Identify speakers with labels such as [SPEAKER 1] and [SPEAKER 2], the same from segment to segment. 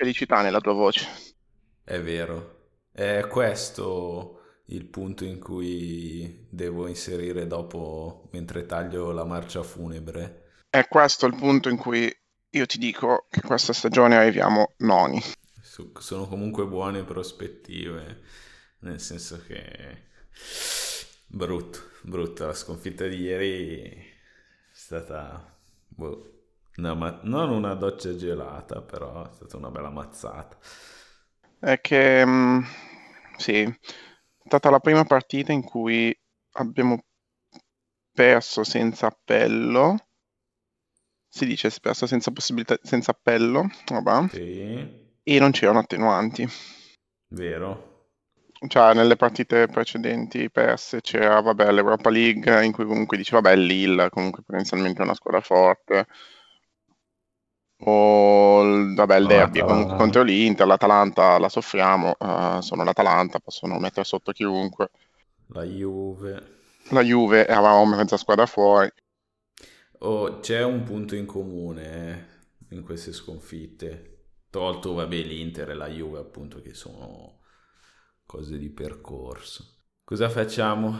[SPEAKER 1] felicità nella tua voce.
[SPEAKER 2] È vero. È questo il punto in cui devo inserire dopo, mentre taglio la marcia funebre.
[SPEAKER 1] È questo il punto in cui io ti dico che questa stagione arriviamo noni.
[SPEAKER 2] Sono comunque buone prospettive, nel senso che brutto, brutta la sconfitta di ieri è stata boh, una ma- non una doccia gelata, però è stata una bella mazzata.
[SPEAKER 1] È che mh, sì, è stata la prima partita in cui abbiamo perso senza appello si dice spesso senza possibilità, senza appello, vabbè,
[SPEAKER 2] Sì,
[SPEAKER 1] e non c'erano attenuanti.
[SPEAKER 2] vero.
[SPEAKER 1] Cioè, nelle partite precedenti perse c'era, vabbè, l'Europa League in cui comunque dice, vabbè, Lille comunque potenzialmente è una squadra forte. O, il- vabbè, il derby comunque contro l'Inter, l'Atalanta la soffriamo, eh, sono l'Atalanta, possono mettere sotto chiunque.
[SPEAKER 2] La Juve.
[SPEAKER 1] La Juve, eravamo mezza squadra fuori.
[SPEAKER 2] Oh, c'è un punto in comune eh, in queste sconfitte. Tolto, vabbè, l'Inter e la Juve, appunto, che sono cose di percorso. Cosa facciamo?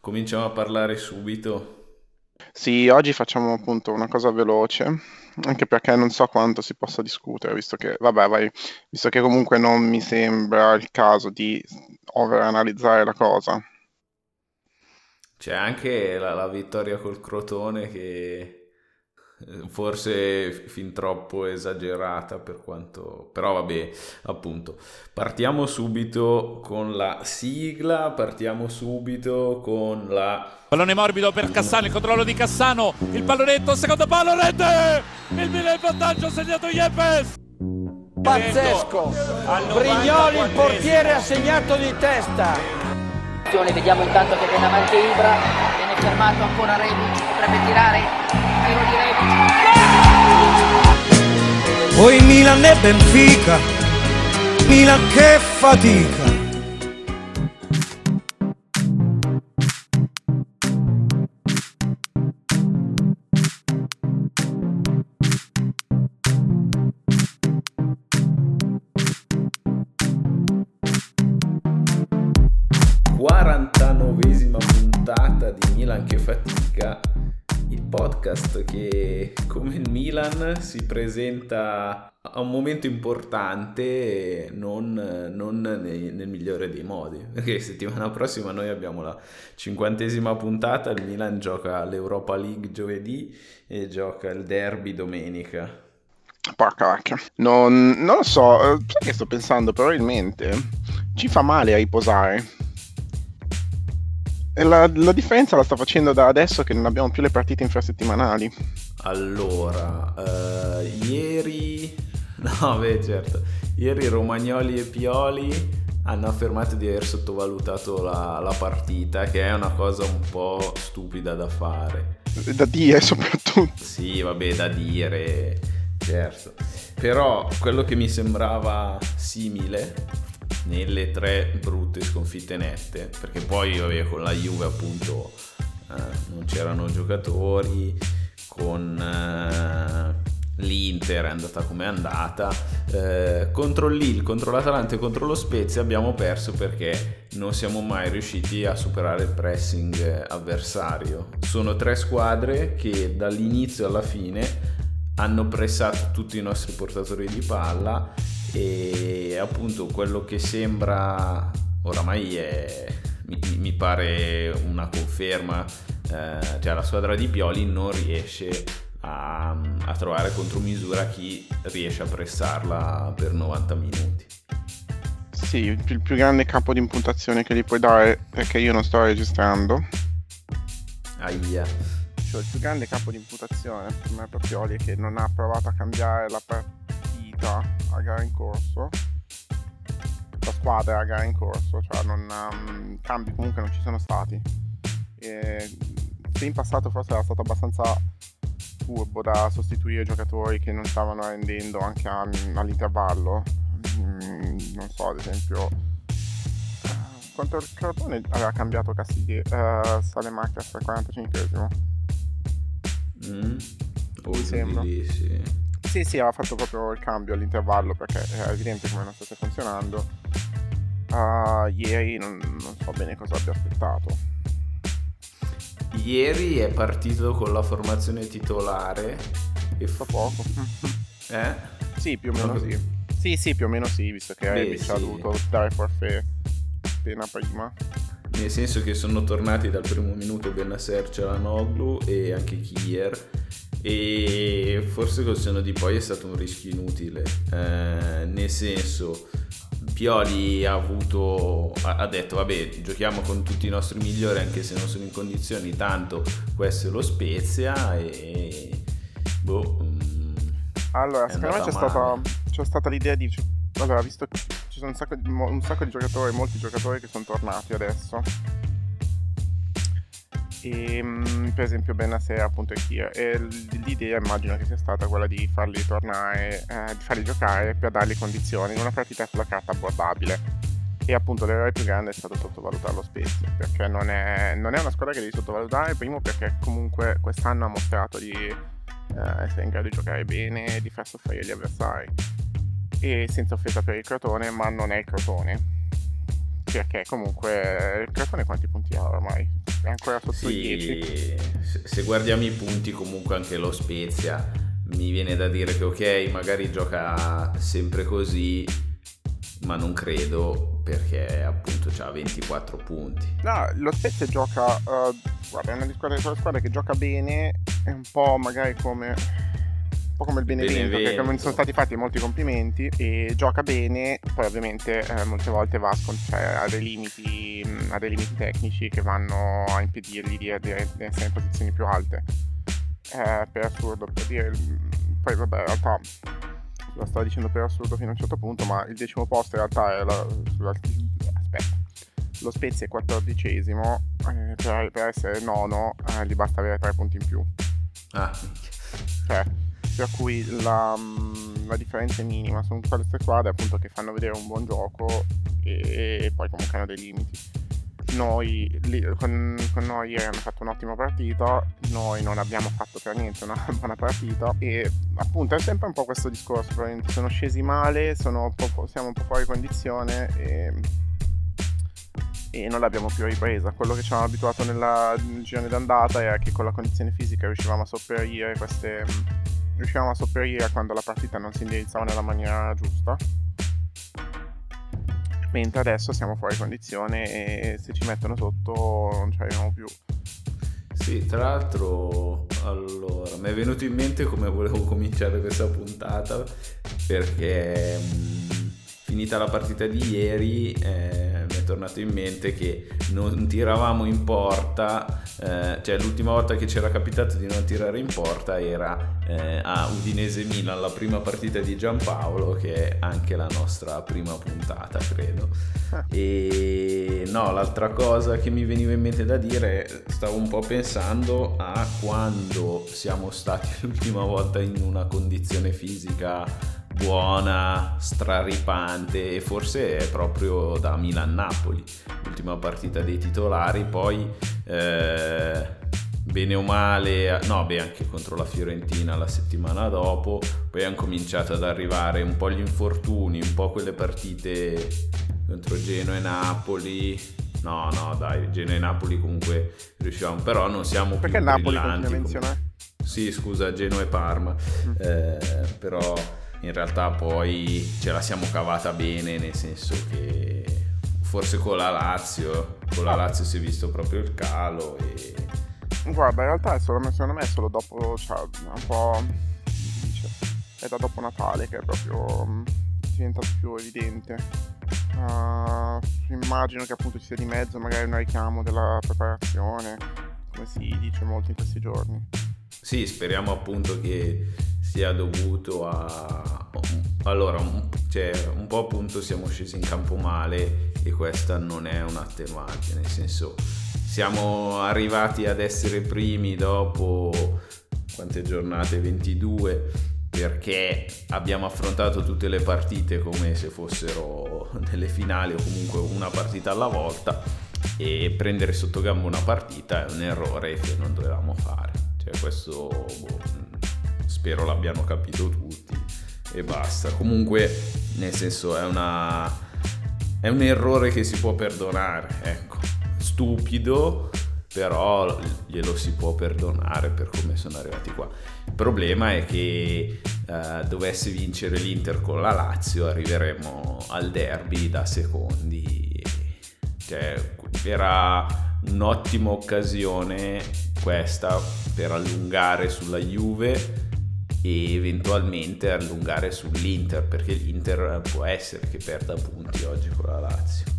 [SPEAKER 2] Cominciamo a parlare subito.
[SPEAKER 1] Sì, oggi facciamo appunto una cosa veloce, anche perché non so quanto si possa discutere, visto che, vabbè, vai, visto che comunque non mi sembra il caso di overanalizzare la cosa.
[SPEAKER 2] C'è anche la, la vittoria col Crotone che forse fin troppo esagerata per quanto... Però vabbè, appunto. Partiamo subito con la sigla, partiamo subito con la...
[SPEAKER 3] Pallone morbido per Cassano, il controllo di Cassano, il pallonetto, secondo palo, rete! Il Milan in vantaggio, ha segnato Yepes!
[SPEAKER 4] Pazzesco! Brignoli, il portiere, ha segnato di testa.
[SPEAKER 5] Vediamo intanto che viene avanti Ibra, viene fermato ancora Rebic, potrebbe tirare, tiro.
[SPEAKER 4] Poi Milan e Benfica. Milan che fatica.
[SPEAKER 2] Podcast che come il Milan si presenta a un momento importante, non, non nei- nel migliore dei modi, perché settimana prossima noi abbiamo la cinquantesima puntata, il Milan gioca l'Europa League giovedì e gioca il derby domenica.
[SPEAKER 1] Porca vacca. Non, non lo so, eh, sai che sto pensando, probabilmente ci fa male a riposare. La, la differenza la sta facendo da adesso che non abbiamo più le partite infrasettimanali.
[SPEAKER 2] Allora, eh, ieri, no, beh, certo, ieri Romagnoli e Pioli hanno affermato di aver sottovalutato la, la partita, che è una cosa un po' stupida da fare.
[SPEAKER 1] Da dire soprattutto.
[SPEAKER 2] Sì, vabbè, da dire, certo. Però quello che mi sembrava simile nelle tre brutte sconfitte nette, perché poi vabbè, con la Juve appunto eh, non c'erano giocatori, con eh, l'Inter è andata come è andata, eh, contro il Lille, contro l'Atalanta e contro lo Spezia abbiamo perso perché non siamo mai riusciti a superare il pressing avversario. Sono tre squadre che dall'inizio alla fine hanno pressato tutti i nostri portatori di palla e appunto quello che sembra oramai è mi, mi pare una conferma eh, cioè la squadra di Pioli non riesce a, a trovare contromisura chi riesce a pressarla per 90 minuti
[SPEAKER 1] Sì, il più, grande capo di imputazione che gli puoi dare è che io non sto registrando.
[SPEAKER 2] aia
[SPEAKER 1] Cioè, il più grande capo di imputazione per me per Pioli è che non ha provato a cambiare la partita a gara in corso. La squadra a gara in corso, cioè non, um, cambi comunque non ci sono stati. E, se in passato forse era stato abbastanza furbo da sostituire giocatori che non stavano rendendo anche a- all'intervallo. Mm, non so, ad esempio, eh, contro il Crotone aveva cambiato Castigli, uh, Salemakers al 45esimo.
[SPEAKER 2] mm? Oh,
[SPEAKER 1] sembra.
[SPEAKER 2] sì.
[SPEAKER 1] Sì, sì, aveva fatto proprio il cambio all'intervallo perché è evidente come non stesse funzionando. Uh, ieri non, non so bene cosa abbia aspettato.
[SPEAKER 2] Ieri è partito con la formazione titolare
[SPEAKER 1] e fa poco.
[SPEAKER 2] eh?
[SPEAKER 1] Sì, più o meno sì. Sì, sì, più o meno sì, visto che Rebic sì. ha dovuto dare forfè appena prima.
[SPEAKER 2] Nel senso che sono tornati dal primo minuto Benasser, Cialanoglu e anche Kier. E forse col seno di poi è stato un rischio inutile, eh, nel senso Pioli ha avuto ha detto vabbè giochiamo con tutti i nostri migliori anche se non sono in condizioni tanto questo è lo Spezia e boh
[SPEAKER 1] mm, allora secondo me c'è stata, c'è stata, l'idea di allora visto che ci sono un sacco, di, un sacco di giocatori molti giocatori che sono tornati adesso. E, ehm, per esempio Benasser appunto e Kier e l'idea immagino che sia stata quella di farli tornare eh, di farli giocare per dargli condizioni. In una partita sulla carta abbordabile. E appunto l'errore più grande è stato sottovalutare lo Spezia perché non è, non è, una squadra che devi sottovalutare primo perché comunque quest'anno ha mostrato di eh, essere in grado di giocare bene di far soffrire gli avversari e senza offesa per il Crotone ma non è il Crotone perché comunque il Crotone quanti punti ha ormai? È ancora sotto sì, i 10?
[SPEAKER 2] Se guardiamo i punti comunque anche lo Spezia mi viene da dire che ok magari gioca sempre così ma non credo perché appunto ha 24 punti.
[SPEAKER 1] No, lo Spezia gioca, uh, guarda, è una di quelle squadre che gioca bene, è un po' magari come po' come il Benevento, Benevento. che sono stati fatti molti complimenti e gioca bene, poi ovviamente eh, molte volte va scont- cioè, a, dei limiti, a dei limiti tecnici che vanno a impedirgli di, di, di essere in posizioni più alte. Eh, per assurdo, per dire, poi vabbè, in realtà lo stavo dicendo per assurdo fino a un certo punto, ma il decimo posto in realtà è la, sulla, aspetta, lo Spezia è quattordicesimo, eh, per, per, essere nono eh, gli basta avere tre punti in più.
[SPEAKER 2] Ah,
[SPEAKER 1] cioè, per cui la, mm, la, differenza è minima. Sono queste squadre appunto che fanno vedere un buon gioco e, e poi comunque hanno dei limiti. Noi lì, con, con, noi hanno fatto un'ottima partita, noi non abbiamo fatto per niente una buona partita e appunto è sempre un po' questo discorso, sono scesi male, sono un siamo un po' fuori condizione e, e non l'abbiamo più ripresa. Quello che ci hanno abituato nella, nel girone d'andata era che con la condizione fisica riuscivamo a sopperire queste riuscivamo a sopperire quando la partita non si indirizzava nella maniera giusta. Mentre adesso siamo fuori condizione e se ci mettono sotto non ci arriviamo più.
[SPEAKER 2] Sì, tra l'altro, allora, mi è venuto in mente come volevo cominciare questa puntata perché mm, finita la partita di ieri eh, mi è tornato in mente che non tiravamo in porta, eh, cioè l'ultima volta che c'era capitato di non tirare in porta era eh, a Udinese Milan, la prima partita di Giampaolo, che è anche la nostra prima puntata, credo. E no, l'altra cosa che mi veniva in mente da dire, stavo un po' pensando a quando siamo stati l'ultima volta in una condizione fisica buona, straripante e forse è proprio da Milan-Napoli, l'ultima partita dei titolari, poi eh, bene o male, no beh anche contro la Fiorentina la settimana dopo, poi hanno cominciato ad arrivare un po' gli infortuni, un po' quelle partite contro Genoa e Napoli, No, no, dai, Genoa e Napoli comunque riusciamo, però non siamo
[SPEAKER 1] Perché
[SPEAKER 2] più
[SPEAKER 1] Napoli continua a menzionare?
[SPEAKER 2] Sì, scusa, Genoa e Parma, mm. eh, però in realtà poi ce la siamo cavata bene, nel senso che forse con la Lazio, con la Lazio si è visto proprio il calo e...
[SPEAKER 1] Guarda, in realtà solo, secondo me è solo dopo, cioè, un po'... Dice, è da dopo Natale che è proprio mm, diventato più evidente. Uh, immagino che appunto ci sia di mezzo magari un richiamo della preparazione, come si dice molto in questi giorni.
[SPEAKER 2] Sì, speriamo appunto che sia dovuto a... Allora, cioè, un po' appunto siamo scesi in campo male e questa non è un attenuante, nel senso siamo arrivati ad essere primi dopo quante giornate? 22 perché abbiamo affrontato tutte le partite come se fossero delle finali o comunque una partita alla volta e prendere sotto gamba una partita è un errore che non dovevamo fare cioè questo boh, spero l'abbiano capito tutti e basta. Comunque, nel senso, è una... È un errore che si può perdonare, ecco. Stupido, però glielo si può perdonare per come sono arrivati qua. Il problema è che eh, dovesse vincere l'Inter con la Lazio arriveremo al derby da secondi. Cioè, era un'ottima occasione questa per allungare sulla Juve e eventualmente allungare sull'Inter perché l'Inter può essere che perda punti oggi con la Lazio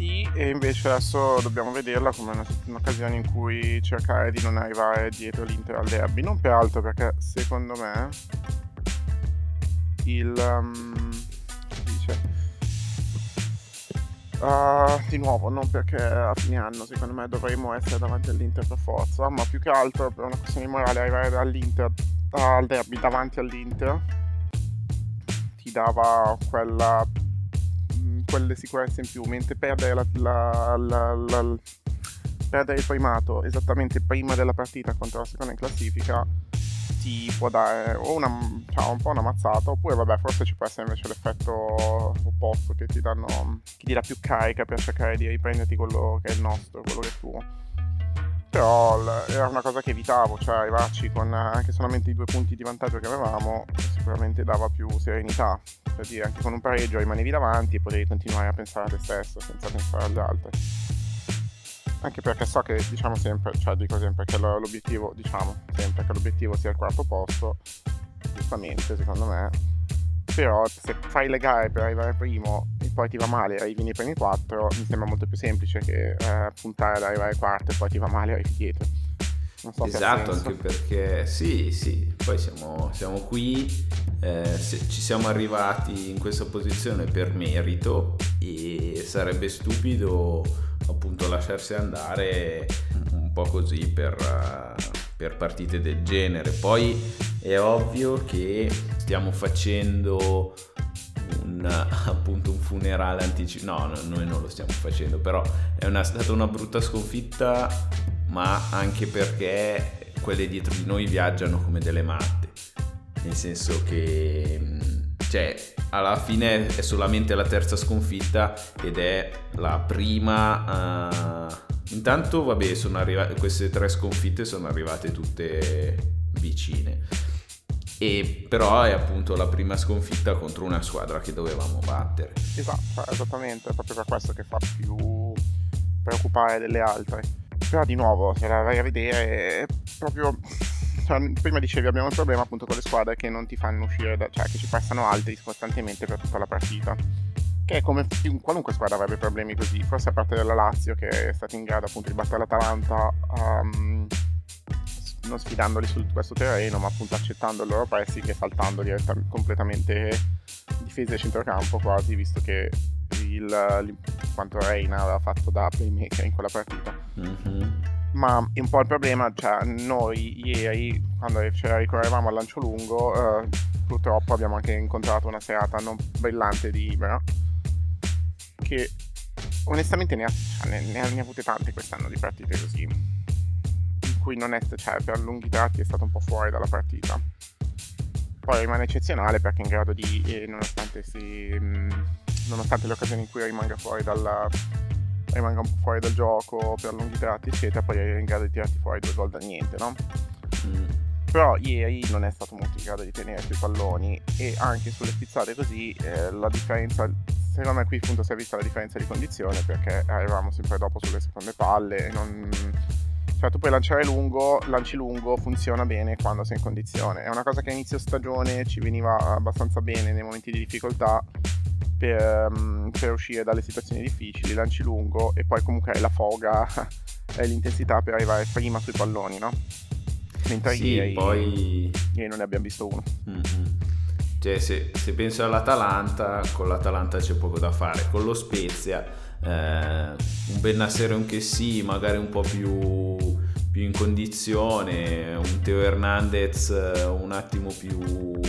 [SPEAKER 1] sì, e invece adesso dobbiamo vederla come una, un'occasione in cui cercare di non arrivare dietro l'Inter al derby. Non per altro perché secondo me il... Um, Uh, di nuovo, non perché a fine anno secondo me dovremmo essere davanti all'Inter per forza, ma più che altro per una questione di morale arrivare dall'Inter al derby davanti all'Inter ti dava quella quelle sicurezze in più, mentre perdere, la, la, la, perdere il primato esattamente prima della partita contro la seconda in classifica ti può dare o una, cioè, un po' una mazzata oppure vabbè forse ci può essere invece l'effetto opposto che ti, danno, che ti dà più carica per cercare di riprenderti quello che è il nostro, quello che è tuo però era una cosa che evitavo, cioè arrivarci con anche solamente i due punti di vantaggio che avevamo sicuramente dava più serenità, per dire anche con un pareggio rimanevi davanti e potevi continuare a pensare a te stesso senza pensare agli altri. Anche perché so che diciamo sempre, cioè dico sempre che l'obiettivo, diciamo sempre che l'obiettivo sia il quarto posto, giustamente secondo me, però se fai le gare per arrivare primo e poi ti va male e arrivi nei primi quattro mi sembra molto più semplice che eh, puntare ad arrivare quarto e poi ti va male e arrivi dietro.
[SPEAKER 2] So esatto anche perché sì sì poi siamo, siamo qui eh, ci siamo arrivati in questa posizione per merito e sarebbe stupido appunto lasciarsi andare un po' così per, per partite del genere poi è ovvio che stiamo facendo un, appunto un funerale anticipato. No, noi non lo stiamo facendo, però è una, stata una brutta sconfitta, ma anche perché quelle dietro di noi viaggiano come delle matte. Nel senso che, cioè, alla fine è solamente la terza sconfitta ed è la prima. Uh, intanto, vabbè, sono arrivate, queste tre sconfitte sono arrivate tutte vicine e però è appunto la prima sconfitta contro una squadra che dovevamo battere.
[SPEAKER 1] Esatto, esattamente, è proprio per questo che fa più preoccupare delle altre. Però di nuovo, se la vai a vedere, è proprio... Prima dicevi abbiamo un problema appunto con le squadre che non ti fanno uscire, da, cioè che ci passano altri costantemente per tutta la partita. Che è come qualunque squadra avrebbe problemi così, forse a parte della Lazio che è stata in grado appunto di battere l'Atalanta. Um, non sfidandoli su questo terreno, ma appunto accettando il loro pressing e saltando completamente difesa e centrocampo quasi, visto che il, quanto Reina aveva fatto da playmaker in quella partita. Mm-hmm. Ma un po' il problema, cioè noi ieri, quando la ricorrevamo al lancio lungo, eh, purtroppo abbiamo anche incontrato una serata non brillante di Ibra, che onestamente ne ha, cioè, ne, ne ha avute tante quest'anno di partite così cui non è, cioè, per lunghi tratti è stato un po' fuori dalla partita. Poi rimane eccezionale perché è in grado di, eh, nonostante, si, mh, nonostante le occasioni in cui rimanga fuori dalla, rimanga un po' fuori dal gioco per lunghi tratti, eccetera, poi è in grado di tirarti fuori due gol da niente, no? Mm. Però ieri non è stato molto in grado di tenere sui palloni e anche sulle spizzate così eh, la differenza, secondo me qui appunto si è vista la differenza di condizione perché arrivavamo sempre dopo sulle seconde palle e non cioè tu puoi lanciare lungo, lanci lungo, funziona bene quando sei in condizione. È una cosa che a inizio stagione ci veniva abbastanza bene nei momenti di difficoltà per, mm, per uscire dalle situazioni difficili, lanci lungo e poi comunque hai la foga e l'intensità per arrivare prima sui palloni, no? Mentre
[SPEAKER 2] sì, ieri, poi...
[SPEAKER 1] ieri non ne abbiamo visto uno. Mm-hmm.
[SPEAKER 2] Cioè, se, se penso all'Atalanta, con l'Atalanta c'è poco da fare. Con lo Spezia eh, un Bennassero anche sì, magari un po' più, più in condizione, un Teo Hernandez eh, un attimo più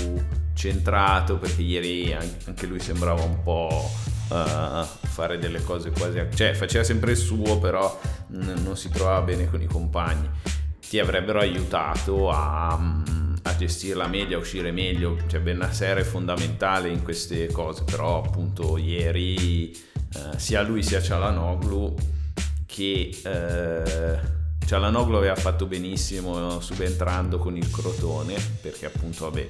[SPEAKER 2] centrato perché ieri anche lui sembrava un po' uh, fare delle cose quasi cioè faceva sempre il suo però non si trovava bene con i compagni ti avrebbero aiutato a, mm, a gestire la media, a uscire meglio. Cioè Benasser è fondamentale in queste cose, però appunto ieri eh, sia lui sia Cialanoglu che... Eh, Cialanoglu aveva fatto benissimo subentrando con il Crotone perché appunto vabbè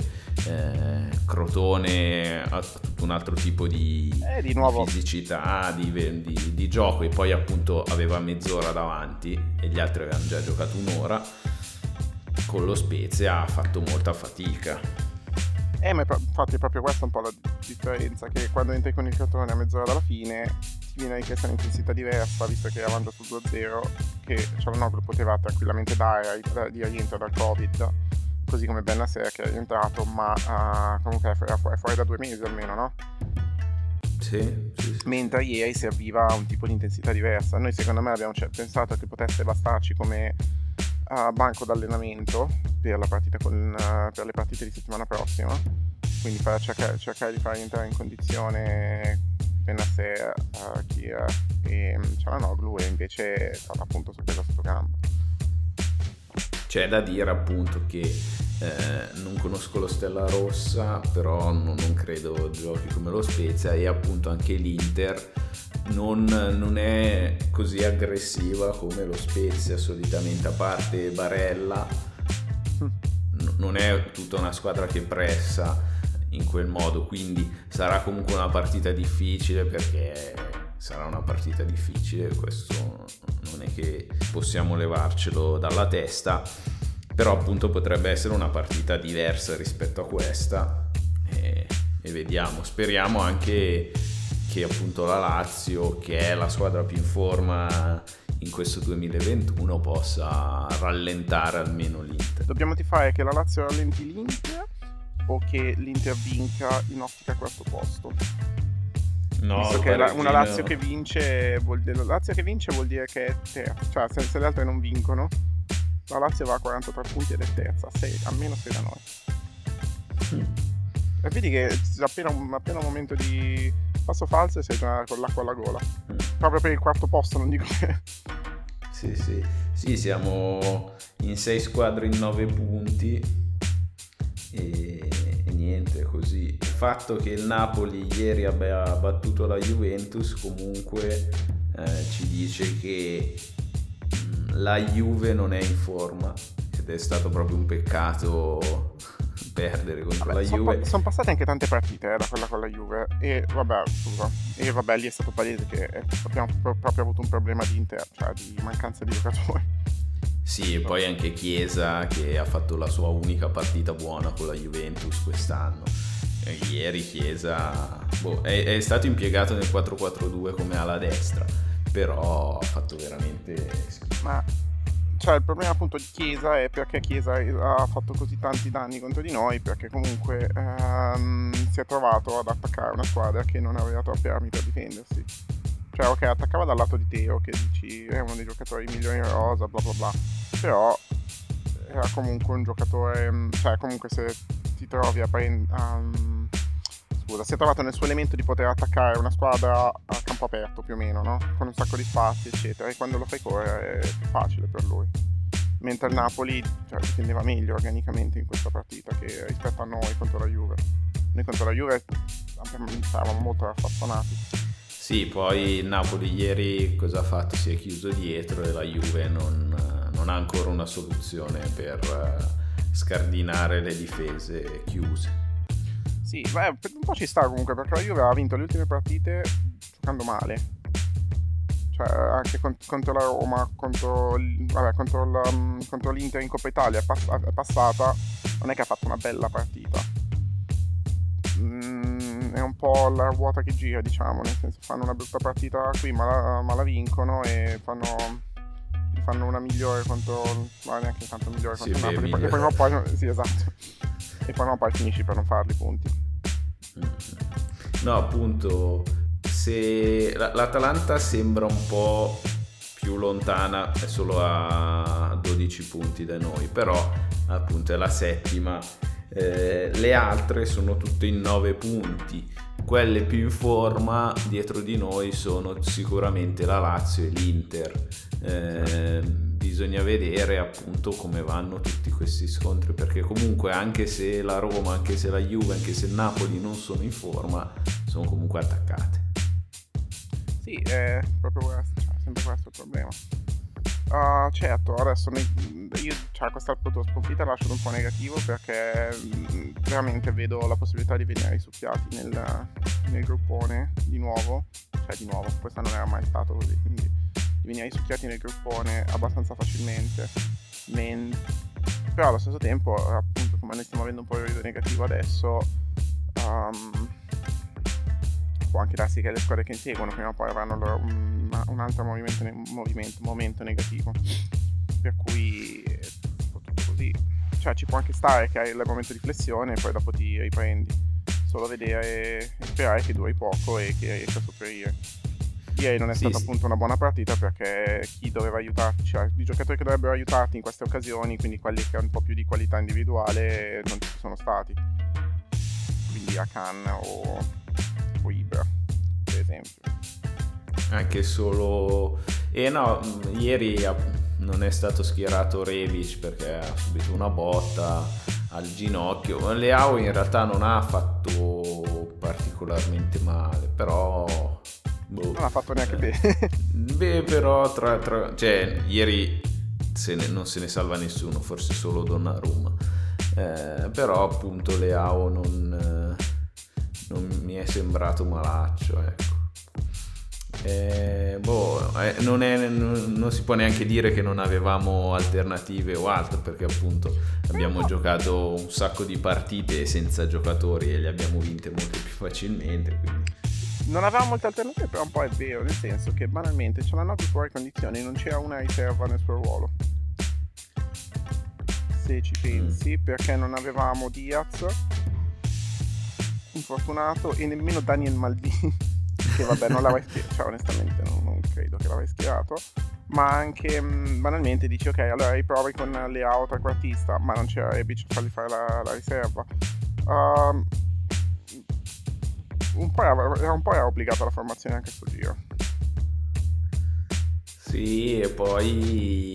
[SPEAKER 2] eh, Crotone ha tutto un altro tipo di,
[SPEAKER 1] eh, di,
[SPEAKER 2] di fisicità, di, di, di, gioco e poi appunto aveva mezz'ora davanti e gli altri avevano già giocato un'ora. Con lo Spezia ha fatto molta fatica.
[SPEAKER 1] Eh, ma infatti è proprio questa un po' la differenza, che quando entri con il Crotone a mezz'ora dalla fine ti viene richiesta un'intensità diversa, visto che avanza sul 2-0, che Cialanoglu poteva tranquillamente dare di rientro dal Covid così come Benasser che è rientrato, ma uh, comunque è fuori, è fuori, da due mesi almeno, no?
[SPEAKER 2] Sì, sì, sì.
[SPEAKER 1] Mentre ieri serviva un tipo di intensità diversa. Noi secondo me abbiamo pensato che potesse bastarci come uh, banco d'allenamento per, con, uh, per, le partite di settimana prossima. Quindi per cercare, cercare di far entrare in condizione Benasser, uh, Kier e um, Cialanoglu e invece è stata appunto sorpresa sotto campo.
[SPEAKER 2] C'è da dire appunto che eh, non conosco lo Stella Rossa, però non, non, credo giochi come lo Spezia e appunto anche l'Inter non, non, è così aggressiva come lo Spezia solitamente, a parte Barella, n- non è tutta una squadra che pressa in quel modo, quindi sarà comunque una partita difficile perché sarà una partita difficile, questo non è che possiamo levarcelo dalla testa, però appunto potrebbe essere una partita diversa rispetto a questa e, e vediamo, speriamo anche che appunto la Lazio, che è la squadra più in forma in questo 2021, possa rallentare almeno l'Inter.
[SPEAKER 1] Dobbiamo tifare che la Lazio rallenti l'Inter o che l'Inter vinca in ottica quarto posto? No, Visto che la, una Lazio che vince vuol dire, la Lazio che vince vuol dire che è terza, cioè se, se le altre non vincono, la Lazio va a 43 punti ed è terza, 6, almeno 6 da noi. Mm. E vedi che appena, appena un momento di passo falso e sei già con l'acqua alla gola. Mm. Proprio per il quarto posto, non dico che...
[SPEAKER 2] Sì, sì. Sì, siamo in 6 squadre in 9 punti e, e niente così. Il fatto che il Napoli ieri abbia battuto la Juventus comunque eh, ci dice che mm, la Juve non è in forma ed è stato proprio un peccato perdere contro vabbè, la Juve.
[SPEAKER 1] Pa- sono passate anche tante partite eh, da quella con la Juve e vabbè, scusa, e vabbè lì è stato palese che eh, abbiamo proprio avuto un problema di, inter- cioè di mancanza di giocatori.
[SPEAKER 2] Sì, e poi anche Chiesa che ha fatto la sua unica partita buona con la Juventus quest'anno. Ieri Chiesa boh, è, è, stato impiegato nel 4-4-2 come ala destra, però ha fatto veramente
[SPEAKER 1] Ma cioè, il problema appunto di Chiesa è perché Chiesa ha fatto così tanti danni contro di noi, perché comunque ehm, si è trovato ad attaccare una squadra che non aveva troppi armi per difendersi cioè ok attaccava dal lato di Teo che dici è uno dei giocatori migliori in rosa bla bla bla. Però era comunque un giocatore mm, cioè comunque se ti trovi a prendere um, scusa si è trovato nel suo elemento di poter attaccare una squadra a campo aperto più o meno no? con un sacco di spazi eccetera e quando lo fai correre è più facile per lui. Mentre il Napoli cioè, difendeva meglio organicamente in questa partita che rispetto a noi contro la Juve. Noi contro la Juve eravamo molto raffazzonati
[SPEAKER 2] sì, poi il Napoli ieri cosa ha fatto? Si è chiuso dietro e la Juve non, non ha ancora una soluzione per eh, scardinare le difese chiuse.
[SPEAKER 1] Sì, beh, un po' ci sta comunque perché la Juve ha vinto le ultime partite giocando male. Cioè, anche contro la Roma, contro, vabbè, contro, la, contro l'Inter in Coppa Italia è passata, non è che ha fatto una bella partita. Mm, è un po' la ruota che gira, diciamo, nel senso fanno una brutta partita qui ma la, ma la vincono e fanno, fanno, una migliore contro, ma neanche tanto migliore contro sì, Napoli, e poi, poi, sì, esatto, e poi, no, poi finisci per non farli punti.
[SPEAKER 2] No, appunto, se l'Atalanta sembra un po' più lontana, è solo a 12 punti da noi, però appunto è la settima eh, le altre sono tutte in 9 punti. Quelle più in forma dietro di noi sono sicuramente la Lazio e l'Inter. Eh, bisogna vedere appunto come vanno tutti questi scontri perché comunque anche se la Roma, anche se la Juve, anche se il Napoli non sono in forma, sono comunque attaccate.
[SPEAKER 1] Sì, è proprio questo, cioè, sempre questo il problema. Uh, certo, adesso io cioè, questa appunto sconfitta lascio un po' negativo perché mm, veramente vedo la possibilità di venire risucchiati nel, nel gruppone di nuovo, cioè di nuovo, questa non era mai stato così, quindi di venire risucchiati nel gruppone abbastanza facilmente. Men- però allo stesso tempo, appunto, come noi stiamo avendo un po' il rido negativo adesso, um, può anche darsi che le squadre che inseguono prima o poi avranno loro un, un altro movimento, movimento, momento negativo. Per cui è tutto così. Cioè ci può anche stare che hai il momento di flessione e poi dopo ti riprendi. Solo vedere e sperare che duri poco e che riesca a sopperire. Ieri non è sì, stata sì. appunto una buona partita perché chi doveva aiutarti, cioè i giocatori che dovrebbero aiutarti in queste occasioni, quindi quelli che hanno un po' più di qualità individuale, non ci sono stati. Quindi a Cannes o tipo Ibra, per esempio.
[SPEAKER 2] Anche solo... E eh no, ieri non è stato schierato Rebic perché ha subito una botta al ginocchio. Leao in realtà non ha fatto particolarmente male, però...
[SPEAKER 1] Boh. Non ha fatto neanche bene.
[SPEAKER 2] Beh, però tra, tra... Cioè, ieri se ne, non se ne salva nessuno, forse solo Donnarumma. Eh, però appunto Leao non... Eh, non mi è sembrato malaccio, ecco. Eh, boh, eh, non, è, non, non, si può neanche dire che non avevamo alternative o altro perché appunto abbiamo giocato un sacco di partite senza giocatori e le abbiamo vinte molto più facilmente quindi.
[SPEAKER 1] non avevamo molte alternative però un po' è vero nel senso che banalmente ce l'hanno fuori condizioni non c'era una riserva nel suo ruolo se ci pensi mm. perché non avevamo Diaz infortunato e nemmeno Daniel Maldini che vabbè non l'avrei schierato cioè onestamente non, non, credo che l'avrei schierato ma anche mh, mm, banalmente dici ok allora riprovi con Leao trequartista ma non c'era Rebic fargli fare la, la riserva. Uh, un po' era un po' era obbligata la formazione anche sul giro.
[SPEAKER 2] Sì e poi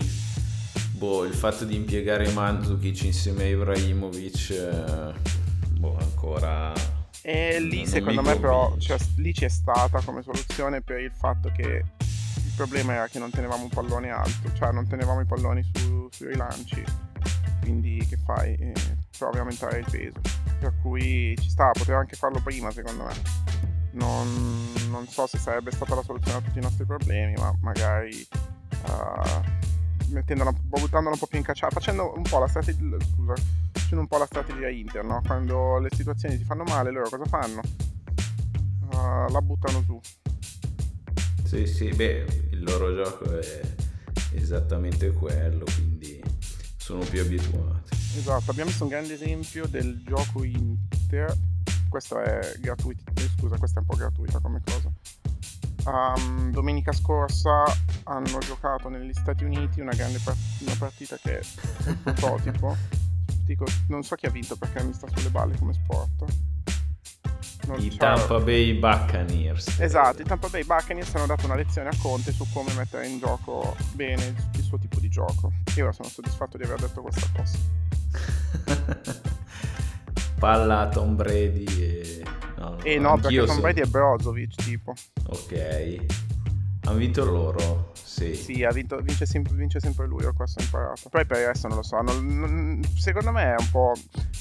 [SPEAKER 2] boh, il fatto di impiegare Mandzukic insieme a Ibrahimovic eh, boh ancora
[SPEAKER 1] e lì non secondo me però cioè, lì c'è stata come soluzione per il fatto che il problema era che non tenevamo un pallone alto, cioè non tenevamo i palloni su, sui rilanci. Quindi che fai? Eh, provi a aumentare il peso. Per cui ci sta, poteva anche farlo prima secondo me. Non, non so se sarebbe stata la soluzione a tutti i nostri problemi, ma magari uh, mettendola, buttandola un po' più in cacciata, facendo un po' la strategia. Scusa facendo un po' la strategia Inter, no? Quando le situazioni si fanno male, loro cosa fanno? Uh, la buttano su.
[SPEAKER 2] Sì, sì, beh, il loro gioco è esattamente quello, quindi sono più abituati.
[SPEAKER 1] Esatto, abbiamo visto un grande esempio del gioco Inter. Questo è gratuito, eh, scusa, questa è un po' gratuita come cosa. Um, domenica scorsa hanno giocato negli Stati Uniti una grande part- una partita che è un prototipo dico, non so chi ha vinto perché mi sta sulle balle come sport.
[SPEAKER 2] Non I Tampa Bay Buccaneers.
[SPEAKER 1] Esatto, i Tampa Bay Buccaneers hanno dato una lezione a Conte su come mettere in gioco bene il, suo tipo di gioco. Io ora sono soddisfatto di aver detto questa cosa.
[SPEAKER 2] Palla a Tom Brady e...
[SPEAKER 1] No, e no, perché Tom so... Brady è Brozovic tipo.
[SPEAKER 2] Ok. Hanno vinto loro. Sì,
[SPEAKER 1] sì vinto, vince, sempre, vince, sempre, lui, ho questo imparato. Poi per il resto non lo so. Non, non, secondo me è un po'.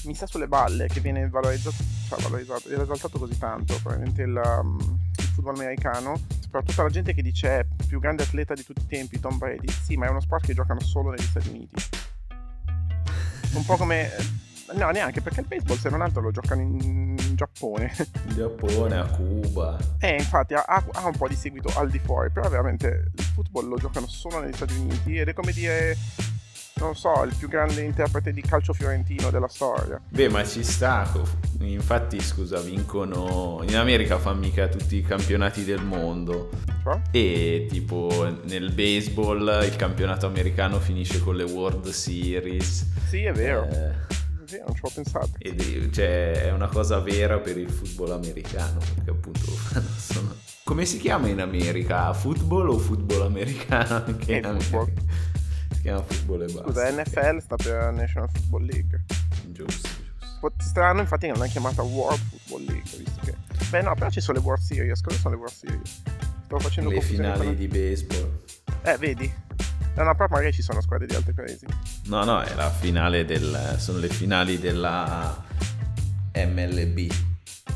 [SPEAKER 1] Mi sta sulle balle che viene valorizzato, cioè valorizzato, esaltato così tanto. Probabilmente il, um, il football americano. Soprattutto la gente che dice è più grande atleta di tutti i tempi, Tom Brady. Sì, ma è uno sport che giocano solo negli Stati Uniti. Un po' come No, neanche perché il baseball, se non altro, lo giocano in Giappone.
[SPEAKER 2] In Giappone, a Cuba.
[SPEAKER 1] Eh, infatti ha, ha, un po' di seguito al di fuori, però veramente il football lo giocano solo negli Stati Uniti ed è come dire non so, il più grande interprete di calcio fiorentino della storia.
[SPEAKER 2] Beh, ma ci sta. Infatti, scusa, vincono. In America fanno mica tutti i campionati del mondo. Cioè? E tipo nel baseball il campionato americano finisce con le World Series.
[SPEAKER 1] Sì, è vero. Eh sì, non ci ho pensato.
[SPEAKER 2] Ed, cioè, è una cosa vera per il football americano, perché appunto sono... Come si chiama in America? Football o football americano?
[SPEAKER 1] Anche in football.
[SPEAKER 2] Si chiama football e basta.
[SPEAKER 1] Scusa, NFL sta per National Football League.
[SPEAKER 2] Giusto, giusto.
[SPEAKER 1] Po- Strano infatti non l'hanno chiamata World Football League, visto che... Beh no, però ci sono le World Series, cosa sono le World Series? Stavo facendo
[SPEAKER 2] Le finali di baseball.
[SPEAKER 1] Eh, vedi? No, no, però magari ci sono squadre di altri paesi.
[SPEAKER 2] No, no, è la finale del... sono le finali della MLB.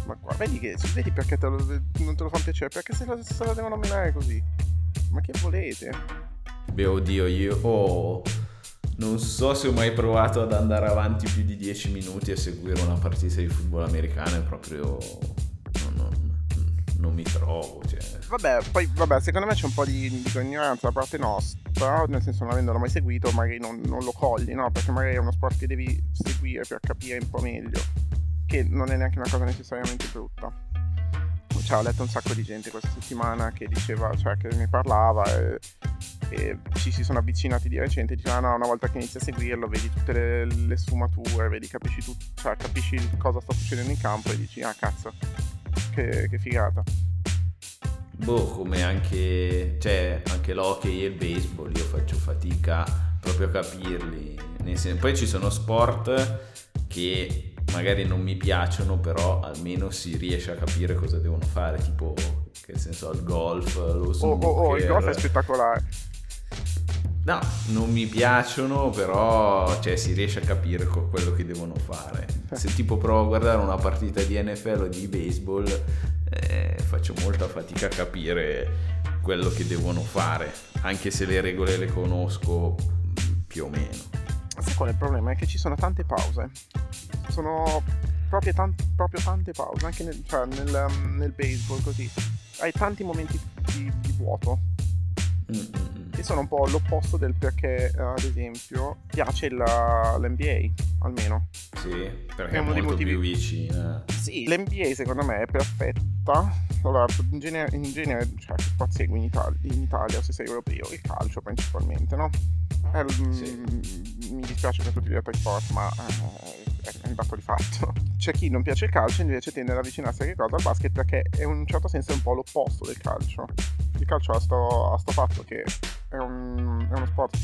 [SPEAKER 1] Ma qua, vedi che... Vedi perché te lo- non te lo fanno piacere? Perché se lo, se lo devono menare così? Ma che volete?
[SPEAKER 2] Beh, oddio, io oh, non so se ho mai provato ad andare avanti più di 10 minuti a seguire una partita di football americano, è proprio... non, mi trovo, cioè...
[SPEAKER 1] Vabbè, poi, vabbè, secondo me c'è un po' di, di ignoranza da parte nostra, nel senso non avendolo mai seguito, magari non, non lo cogli, no? Perché magari è uno sport che devi seguire per capire un po' meglio, che non è neanche una cosa necessariamente brutta. Cioè, ho letto un sacco di gente questa settimana che diceva, cioè, che mi parlava e, e ci si sono avvicinati di recente dicevano, no, una volta che inizi a seguirlo, vedi tutte le, le sfumature, vedi, capisci tutto, cioè, capisci cosa sta succedendo in campo e dici, ah, cazzo, che, che figata.
[SPEAKER 2] Boh, come anche, cioè, anche l'hockey e il baseball, io faccio fatica proprio a capirli. Poi ci sono sport che magari non mi piacciono, però almeno si riesce a capire cosa devono fare, tipo, che senso, il golf, lo
[SPEAKER 1] Oh,
[SPEAKER 2] snooker.
[SPEAKER 1] oh, oh, il golf è spettacolare.
[SPEAKER 2] No, non mi piacciono, però cioè, si riesce a capire quello che devono fare. Se tipo provo a guardare una partita di NFL o di baseball, eh, faccio molta fatica a capire quello che devono fare, anche se le regole le conosco mm, più o meno.
[SPEAKER 1] Sai qual è il problema? È che ci sono tante pause. Sono proprio, tan- proprio tante pause, anche nel, cioè, nel, um, nel baseball così. Hai tanti momenti di, di vuoto,
[SPEAKER 2] Mm, mm, mm.
[SPEAKER 1] che sono un po' l'opposto del perché, eh, ad esempio, piace la- l'NBA, almeno.
[SPEAKER 2] Sì, perché
[SPEAKER 1] È
[SPEAKER 2] è, molto
[SPEAKER 1] motivi-
[SPEAKER 2] più vicina.
[SPEAKER 1] Sì, l'NBA secondo me è perfetta. Allora, in genere, in genere cioè, qua segui in Italia, in Italia, se sei europeo, il calcio principalmente, no? Il-
[SPEAKER 2] Sì.
[SPEAKER 1] Mi dispiace per tutti gli altri sport, ma eh, è un dato di fatto. C'è chi non piace il calcio, invece tende ad avvicinarsi a che cosa? Al basket, perché è in un certo senso è un po' l'opposto del calcio. Il calcio ha sto, ha sto fatto che è, un- è uno sport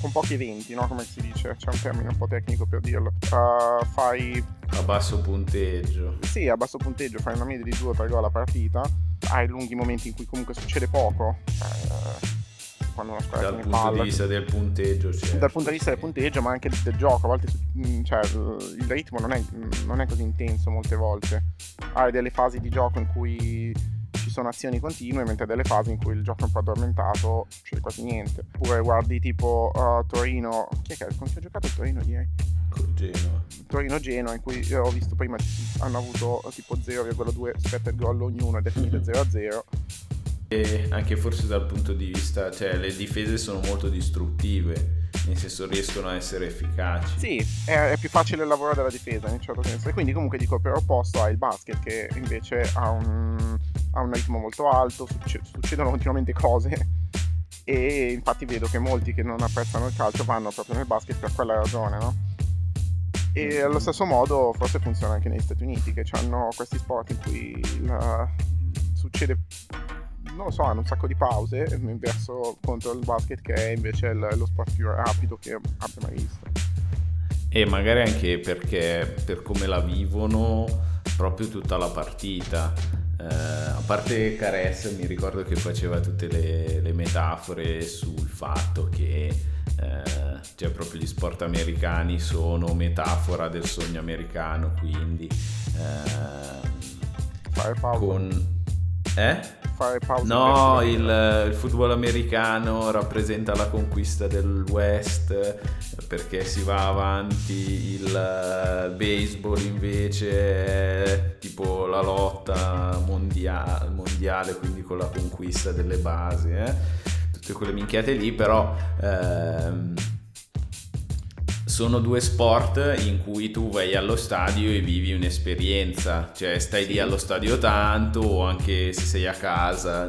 [SPEAKER 1] con pochi eventi, no? Come si dice? C'è un termine un po' tecnico per dirlo. Uh, fai
[SPEAKER 2] A basso punteggio.
[SPEAKER 1] sì, a basso punteggio fai una media di 2-3 gol a partita, hai lunghi momenti in cui comunque succede poco. eh, quando una squadra
[SPEAKER 2] Dal punto
[SPEAKER 1] palla.
[SPEAKER 2] di vista del punteggio, certo.
[SPEAKER 1] Dal punto di vista del punteggio, ma anche del gioco, a volte mm, cioè, il ritmo non è, non è così intenso molte volte. Hai delle fasi di gioco in cui sono azioni continue, mentre delle fasi in cui il gioco è un po' addormentato, c'è quasi niente. Oppure guardi tipo uh, Torino, chi è che con chi ha giocato Torino ieri?
[SPEAKER 2] Genoa.
[SPEAKER 1] Torino-Genoa in cui ho visto prima hanno avuto eh, tipo 0,2 scatter gol ognuno ed è finita 0-0
[SPEAKER 2] E anche forse dal punto di vista, cioè le difese sono molto distruttive, nel senso riescono a essere efficaci.
[SPEAKER 1] sì è, è più facile il lavoro della difesa in un certo senso e quindi comunque dico per opposto hai il basket che invece ha un, ha un ritmo molto alto succe- succedono continuamente cose e infatti vedo che molti che non apprezzano il calcio vanno proprio nel basket per quella ragione no? E allo stesso modo forse funziona anche negli Stati Uniti che hanno questi sport in cui la- succede non lo so, hanno un sacco di pause verso contro il basket che è invece lo sport più rapido che abbia mai visto.
[SPEAKER 2] E magari anche perché per come la vivono proprio tutta la partita. Eh, a parte Caress mi ricordo che faceva tutte le, le metafore sul fatto che eh, cioè proprio gli sport americani sono metafora del sogno americano, quindi eh, con... Eh? No, il, il football americano rappresenta la conquista del West perché si va avanti, il eh, baseball invece è tipo la lotta mondia- mondiale, quindi con la conquista delle basi, eh? tutte quelle minchiate lì, però ehm, sono due sport in cui tu vai allo stadio e vivi un'esperienza, cioè stai lì allo stadio tanto o anche se sei a casa,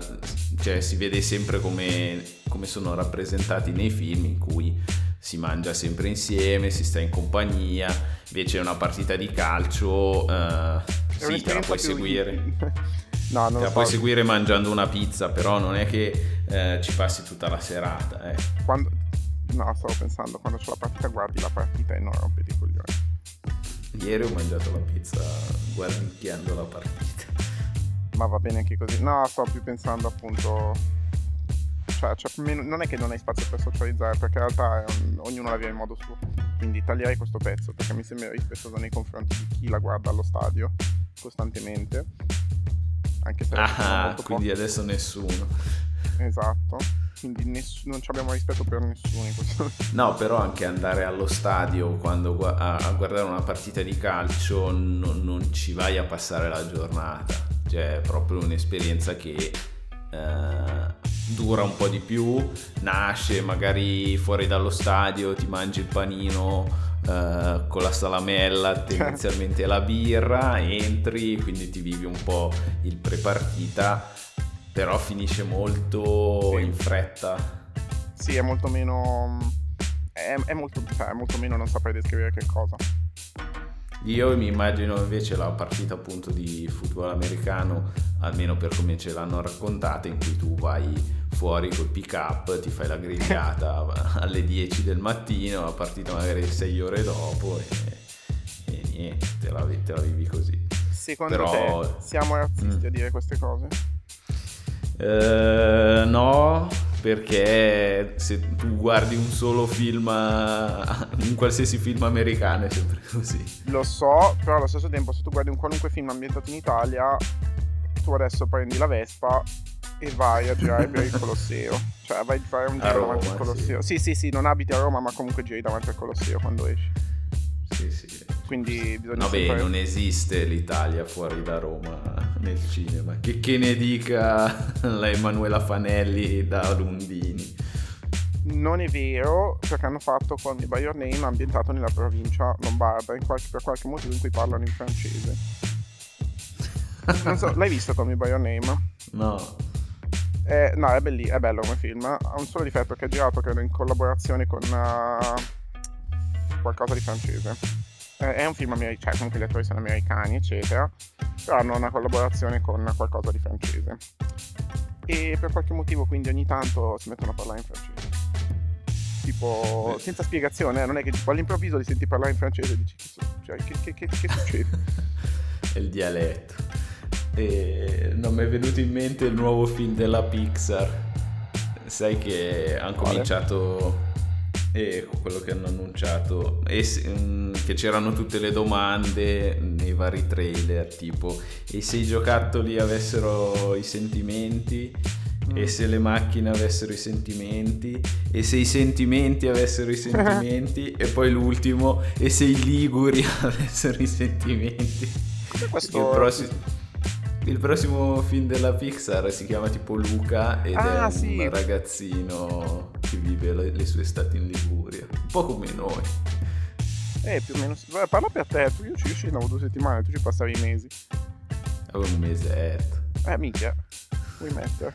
[SPEAKER 2] cioè si vede sempre come, come sono rappresentati nei film in cui si mangia sempre insieme, si sta in compagnia, invece una partita di calcio eh, sì, te la puoi seguire.
[SPEAKER 1] no, non
[SPEAKER 2] Te la
[SPEAKER 1] so.
[SPEAKER 2] puoi seguire mangiando una pizza, però non è che eh, ci passi tutta la serata. Eh.
[SPEAKER 1] Quando- No, stavo pensando, quando c'è la partita guardi la partita e non rompiti i coglioni.
[SPEAKER 2] Ieri ho mangiato la pizza guardicchiando la partita.
[SPEAKER 1] Ma va bene anche così. No, stavo più pensando appunto... Cioè, cioè, non è che non hai spazio per socializzare, perché in realtà un- ognuno la vive in modo suo. Quindi taglierei questo pezzo, perché mi sembra rispettoso nei confronti di chi la guarda allo stadio costantemente. Anche se
[SPEAKER 2] Ah, quindi
[SPEAKER 1] pochi.
[SPEAKER 2] adesso nessuno.
[SPEAKER 1] Esatto. Quindi ness- non ci abbiamo rispetto per nessuno in questo
[SPEAKER 2] No, però anche andare allo stadio quando a, a guardare una partita di calcio non, non ci vai a passare la giornata. Cioè, è proprio un'esperienza che eh, dura un po' di più, nasce magari fuori dallo stadio, ti mangi il panino eh, con la salamella, tendenzialmente la birra, entri, quindi ti vivi un po' il prepartita, però finisce molto in fretta.
[SPEAKER 1] Sì, è molto meno. È, è molto, cioè, è molto meno, non saprei descrivere che cosa.
[SPEAKER 2] Io mi immagino invece la partita appunto di football americano, almeno per come ce l'hanno raccontata, in cui tu vai fuori col pick up, ti fai la grigliata alle 10 del mattino, la partita magari 6 ore dopo e, e niente, te la, te la vivi così.
[SPEAKER 1] Secondo
[SPEAKER 2] Però-
[SPEAKER 1] te siamo razzisti
[SPEAKER 2] Mm.
[SPEAKER 1] a dire queste cose?
[SPEAKER 2] Eh, no, perché se tu guardi un solo film, un qualsiasi film americano è sempre così.
[SPEAKER 1] Lo so, però allo stesso tempo, se tu guardi un qualunque film ambientato in Italia, tu adesso prendi la Vespa e vai a girare per il Colosseo. Cioè, vai a fare un giro
[SPEAKER 2] Roma,
[SPEAKER 1] davanti al Colosseo.
[SPEAKER 2] sì.
[SPEAKER 1] Sì. sì, sì, non abiti a Roma, ma comunque giri davanti al Colosseo quando esci. Quindi bisogna
[SPEAKER 2] Vabbè,
[SPEAKER 1] sempre-
[SPEAKER 2] non esiste l'Italia fuori da Roma nel cinema. Che, che ne dica la Emanuela Fanelli da Lundini.
[SPEAKER 1] Non è vero, perché hanno fatto Me By Your Name ambientato nella provincia lombarda, qualche- per qualche motivo in cui parlano in francese. Non so, l'hai visto Me By Your Name?
[SPEAKER 2] No.
[SPEAKER 1] Eh, no, è, belli- è bello come film. Ha un solo difetto che è girato credo in collaborazione con eh, qualcosa di francese. Eh, è un film americano, cioè comunque gli attori sono americani, eccetera. Però hanno una collaborazione con qualcosa di francese. E per qualche motivo quindi ogni tanto si mettono a parlare in francese. Tipo, senza spiegazione, eh, non è che tipo, all'improvviso li senti parlare in francese e dici cioè, che, che- che- che succede?
[SPEAKER 2] È il dialetto. E non mi è venuto in mente il nuovo film della Pixar. Sai che hanno cominciato. E quello che hanno annunciato. E se- mm, che c'erano tutte le domande nei vari trailer. Tipo, e se i giocattoli avessero i sentimenti? E se le macchine avessero i sentimenti? E se i sentimenti avessero i sentimenti? e poi l'ultimo, e se i liguri avessero i sentimenti?
[SPEAKER 1] Questo
[SPEAKER 2] Il prossimo, il prossimo film della Pixar si chiama tipo Luca ed
[SPEAKER 1] Ah,
[SPEAKER 2] è un
[SPEAKER 1] sì.
[SPEAKER 2] ragazzino che vive le, le sue estati in Liguria. Un po' come noi.
[SPEAKER 1] Eh, più o meno. Parla per te, tu io ci io ci andavo due settimane, tu ci passavi i mesi.
[SPEAKER 2] Avevo un mesetto.
[SPEAKER 1] Eh, minchia, vuoi mettere?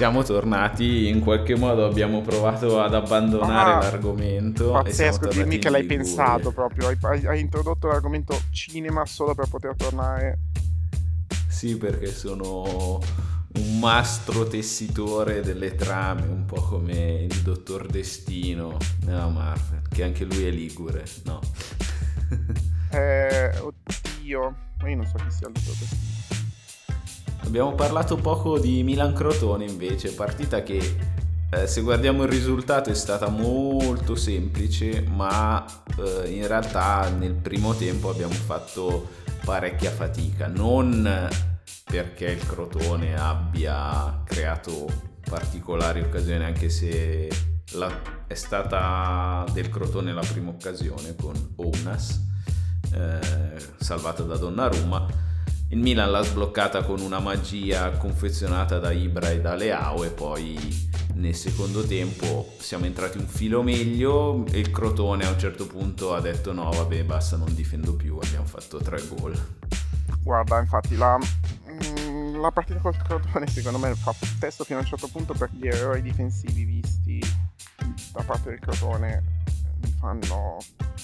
[SPEAKER 2] Siamo tornati, in qualche modo abbiamo provato ad abbandonare
[SPEAKER 1] Ah,
[SPEAKER 2] l'argomento.
[SPEAKER 1] Pazzesco, dimmi che l'hai pensato proprio, hai, hai- hai introdotto l'argomento cinema solo per poter tornare.
[SPEAKER 2] Sì, perché sono un mastro tessitore delle trame, un po' come il dottor Destino nella Marvel, che anche lui è ligure, no?
[SPEAKER 1] Eh, oddio, ma io non so chi sia il dottor Destino.
[SPEAKER 2] Abbiamo parlato poco di Milan Crotone invece, partita che eh, se guardiamo il risultato è stata molto semplice, ma eh, in realtà nel primo tempo abbiamo fatto parecchia fatica, non perché il Crotone abbia creato particolari occasioni, anche se la- è stata del Crotone la prima occasione con Ounas, eh, salvata da Donnarumma. Il Milan l'ha sbloccata con una magia confezionata da Ibra e da Leao e poi nel secondo tempo siamo entrati un filo meglio e il Crotone a un certo punto ha detto no vabbè basta non difendo più, abbiamo fatto tre gol.
[SPEAKER 1] Guarda, infatti, la, mm, la partita col Crotone secondo me fa testo fino a un certo punto per gli errori difensivi visti da parte del Crotone mi fanno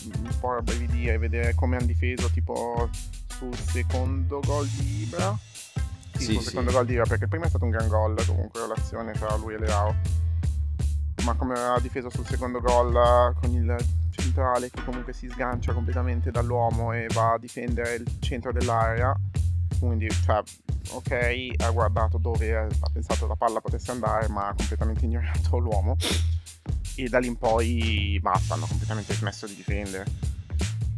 [SPEAKER 1] un po' rabbrividire vedere come hanno difeso tipo sul secondo gol di Ibra. Sì,
[SPEAKER 2] Sì,
[SPEAKER 1] sul
[SPEAKER 2] sì.
[SPEAKER 1] secondo gol di Ibra perché prima è stato un gran gol comunque l'azione tra lui e Leao. ma come ha difeso sul secondo gol con il centrale che comunque si sgancia completamente dall'uomo e va a difendere il centro dell'area. Quindi, cioè, ok, ha guardato dove ha pensato la palla potesse andare, ma ha completamente ignorato l'uomo. E da lì in poi basta, hanno completamente smesso di difendere.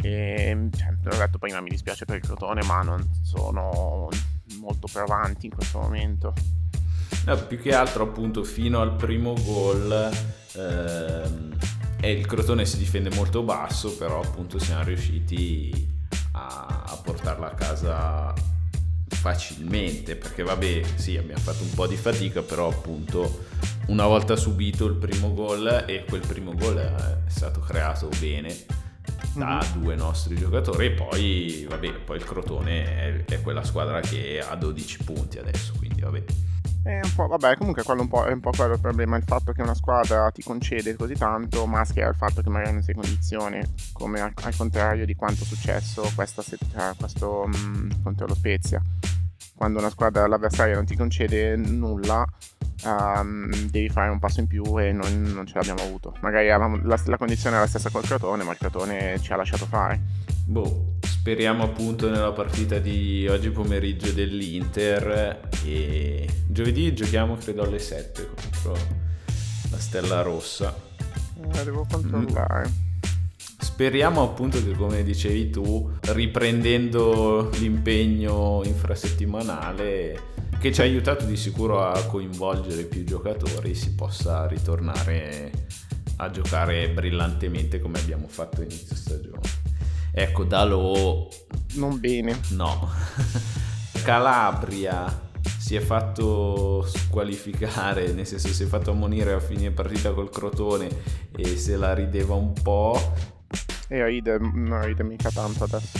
[SPEAKER 1] E cioè, l'ho detto prima, mi dispiace per il Crotone, ma non sono molto più avanti in questo momento.
[SPEAKER 2] No, più che altro appunto fino al primo gol ehm, e il Crotone si difende molto basso, però appunto siamo riusciti a, a portarla a casa facilmente perché vabbè sì abbiamo fatto un po' di fatica però appunto una volta subito il primo gol e quel primo gol è stato creato bene da mm-hmm. due nostri giocatori e poi vabbè poi il Crotone è, è, quella squadra che ha 12 punti adesso quindi vabbè
[SPEAKER 1] è un po', vabbè, comunque quello un po', è un po' quello il problema, il fatto che una squadra ti concede così tanto, maschera il fatto che magari non sei in condizione, come al, al contrario di quanto è successo questa settimana, questo mh, mm, contro lo Spezia. Quando una squadra, l'avversario non ti concede nulla, um, devi fare un passo in più e non, non ce l'abbiamo avuto. Magari avevamo, la, la condizione è la stessa col Crotone, ma il Crotone ci ha lasciato fare.
[SPEAKER 2] Boh, speriamo appunto nella partita di oggi pomeriggio dell'Inter e giovedì giochiamo credo alle 7 contro la Stella Rossa.
[SPEAKER 1] Eh, devo controllare. Mm.
[SPEAKER 2] Speriamo appunto che come dicevi tu, riprendendo l'impegno infrasettimanale che ci ha aiutato di sicuro a coinvolgere più giocatori, si possa ritornare a giocare brillantemente come abbiamo fatto inizio stagione. Ecco, Dalò...
[SPEAKER 1] Non bene.
[SPEAKER 2] No. Calabria si è fatto squalificare, nel senso si è fatto ammonire a fine partita col Crotone e se la rideva un po'.
[SPEAKER 1] E ride, non ride mica tanto adesso.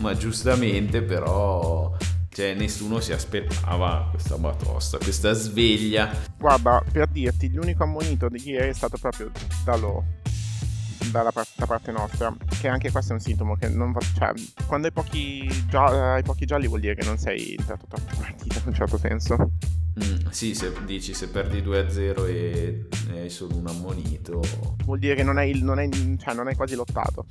[SPEAKER 2] Ma giustamente però cioè nessuno si aspettava questa batosta, questa sveglia.
[SPEAKER 1] Guarda, per dirti, l'unico ammonito di ieri è stato proprio Dalò dalla parte, da nostra, che anche questo è un sintomo che non va, cioè, quando hai pochi, gia- hai pochi gialli vuol dire che non sei entrato troppo in partita in un certo senso.
[SPEAKER 2] Mm, sì, se dici se perdi 2-0 e hai solo un ammonito.
[SPEAKER 1] Vuol dire che non hai, non hai, cioè, non hai quasi lottato.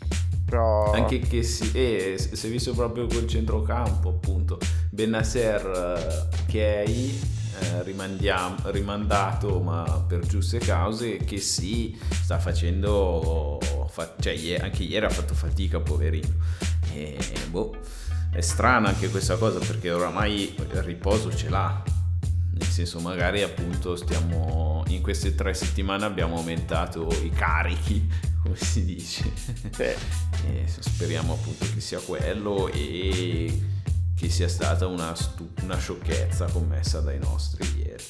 [SPEAKER 1] Però...
[SPEAKER 2] Anche che si, eh, si è visto proprio col centrocampo, appunto. Benasser, che è eh, rimandato ma per giuste cause che si sta facendo fa- cioè anche ieri ha fatto fatica poverino e boh è strana anche questa cosa perché oramai il riposo ce l'ha nel senso magari appunto stiamo in queste tre settimane abbiamo aumentato i carichi come si dice sì. speriamo appunto che sia quello e che sia stata una, stu- una sciocchezza commessa dai nostri ieri.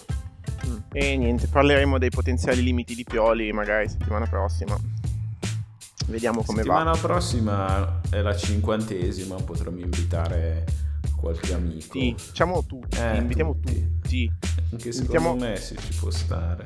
[SPEAKER 1] Mm. E niente, parleremo dei potenziali limiti di Pioli magari settimana prossima. Vediamo come
[SPEAKER 2] settimana
[SPEAKER 1] va.
[SPEAKER 2] Settimana prossima è la cinquantesima, potremmo invitare qualche amico.
[SPEAKER 1] Sì, diciamo tutti, eh, invitiamo tutti. tutti.
[SPEAKER 2] Anche secondo invitiamo... me si ci può stare.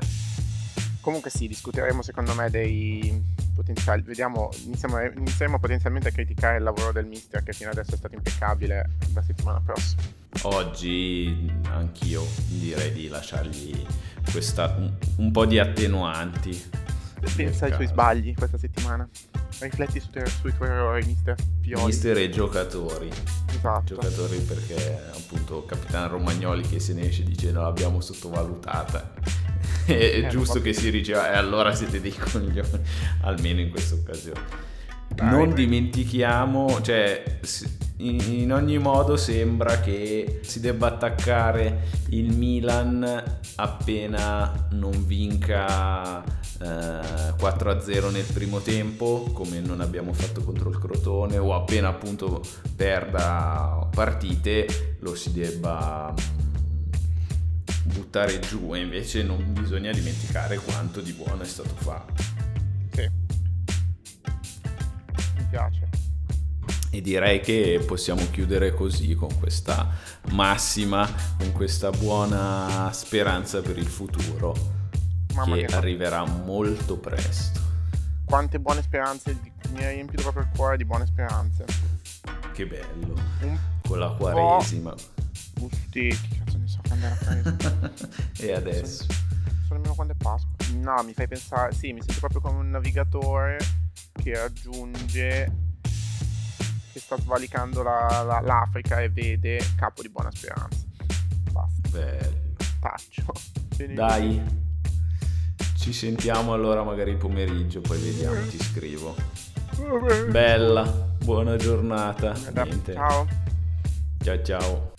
[SPEAKER 1] Comunque sì, discuteremo secondo me dei potenziali. Vediamo, iniziamo, inizieremo potenzialmente a criticare il lavoro del mister che fino adesso è stato impeccabile la settimana prossima.
[SPEAKER 2] Oggi anch'io direi di lasciargli questa, un, un po' di attenuanti.
[SPEAKER 1] Pensa ai suoi sbagli questa settimana. Rifletti su te, sui tuoi errori, mister Pioli.
[SPEAKER 2] Mister e giocatori.
[SPEAKER 1] Esatto.
[SPEAKER 2] Giocatori perché appunto Capitano Romagnoli che se ne esce dice no l'abbiamo sottovalutata è eh, giusto che si diceva e eh, allora siete dei coglioni, almeno in questa occasione. Dai, non dimentichiamo, cioè in ogni modo sembra che si debba attaccare il Milan appena non vinca eh, 4-0 nel primo tempo come non abbiamo fatto contro il Crotone o appena appunto perda partite lo si debba buttare giù e invece non bisogna dimenticare quanto di buono è stato fatto.
[SPEAKER 1] Sì, mi piace.
[SPEAKER 2] E direi che possiamo chiudere così con questa massima, con questa buona speranza per il futuro Mamma che mia. arriverà molto presto.
[SPEAKER 1] Quante buone speranze, mi hai riempito proprio il cuore di buone speranze.
[SPEAKER 2] Che bello. Un con la quaresima.
[SPEAKER 1] Busti, che cazzo ne so quando era quaresima.
[SPEAKER 2] e adesso?
[SPEAKER 1] So, so nemmeno quando è Pasqua. No, mi fai pensare, sì, mi sento proprio come un navigatore che raggiunge, che sta svalicando la- la- l'Africa e vede Capo di Buona Speranza. Basta,
[SPEAKER 2] Bello.
[SPEAKER 1] taccio.
[SPEAKER 2] Dai, ci sentiamo allora magari pomeriggio, poi vediamo, ti scrivo. Bella, buona giornata. Niente.
[SPEAKER 1] Ciao.
[SPEAKER 2] ciao. ciao.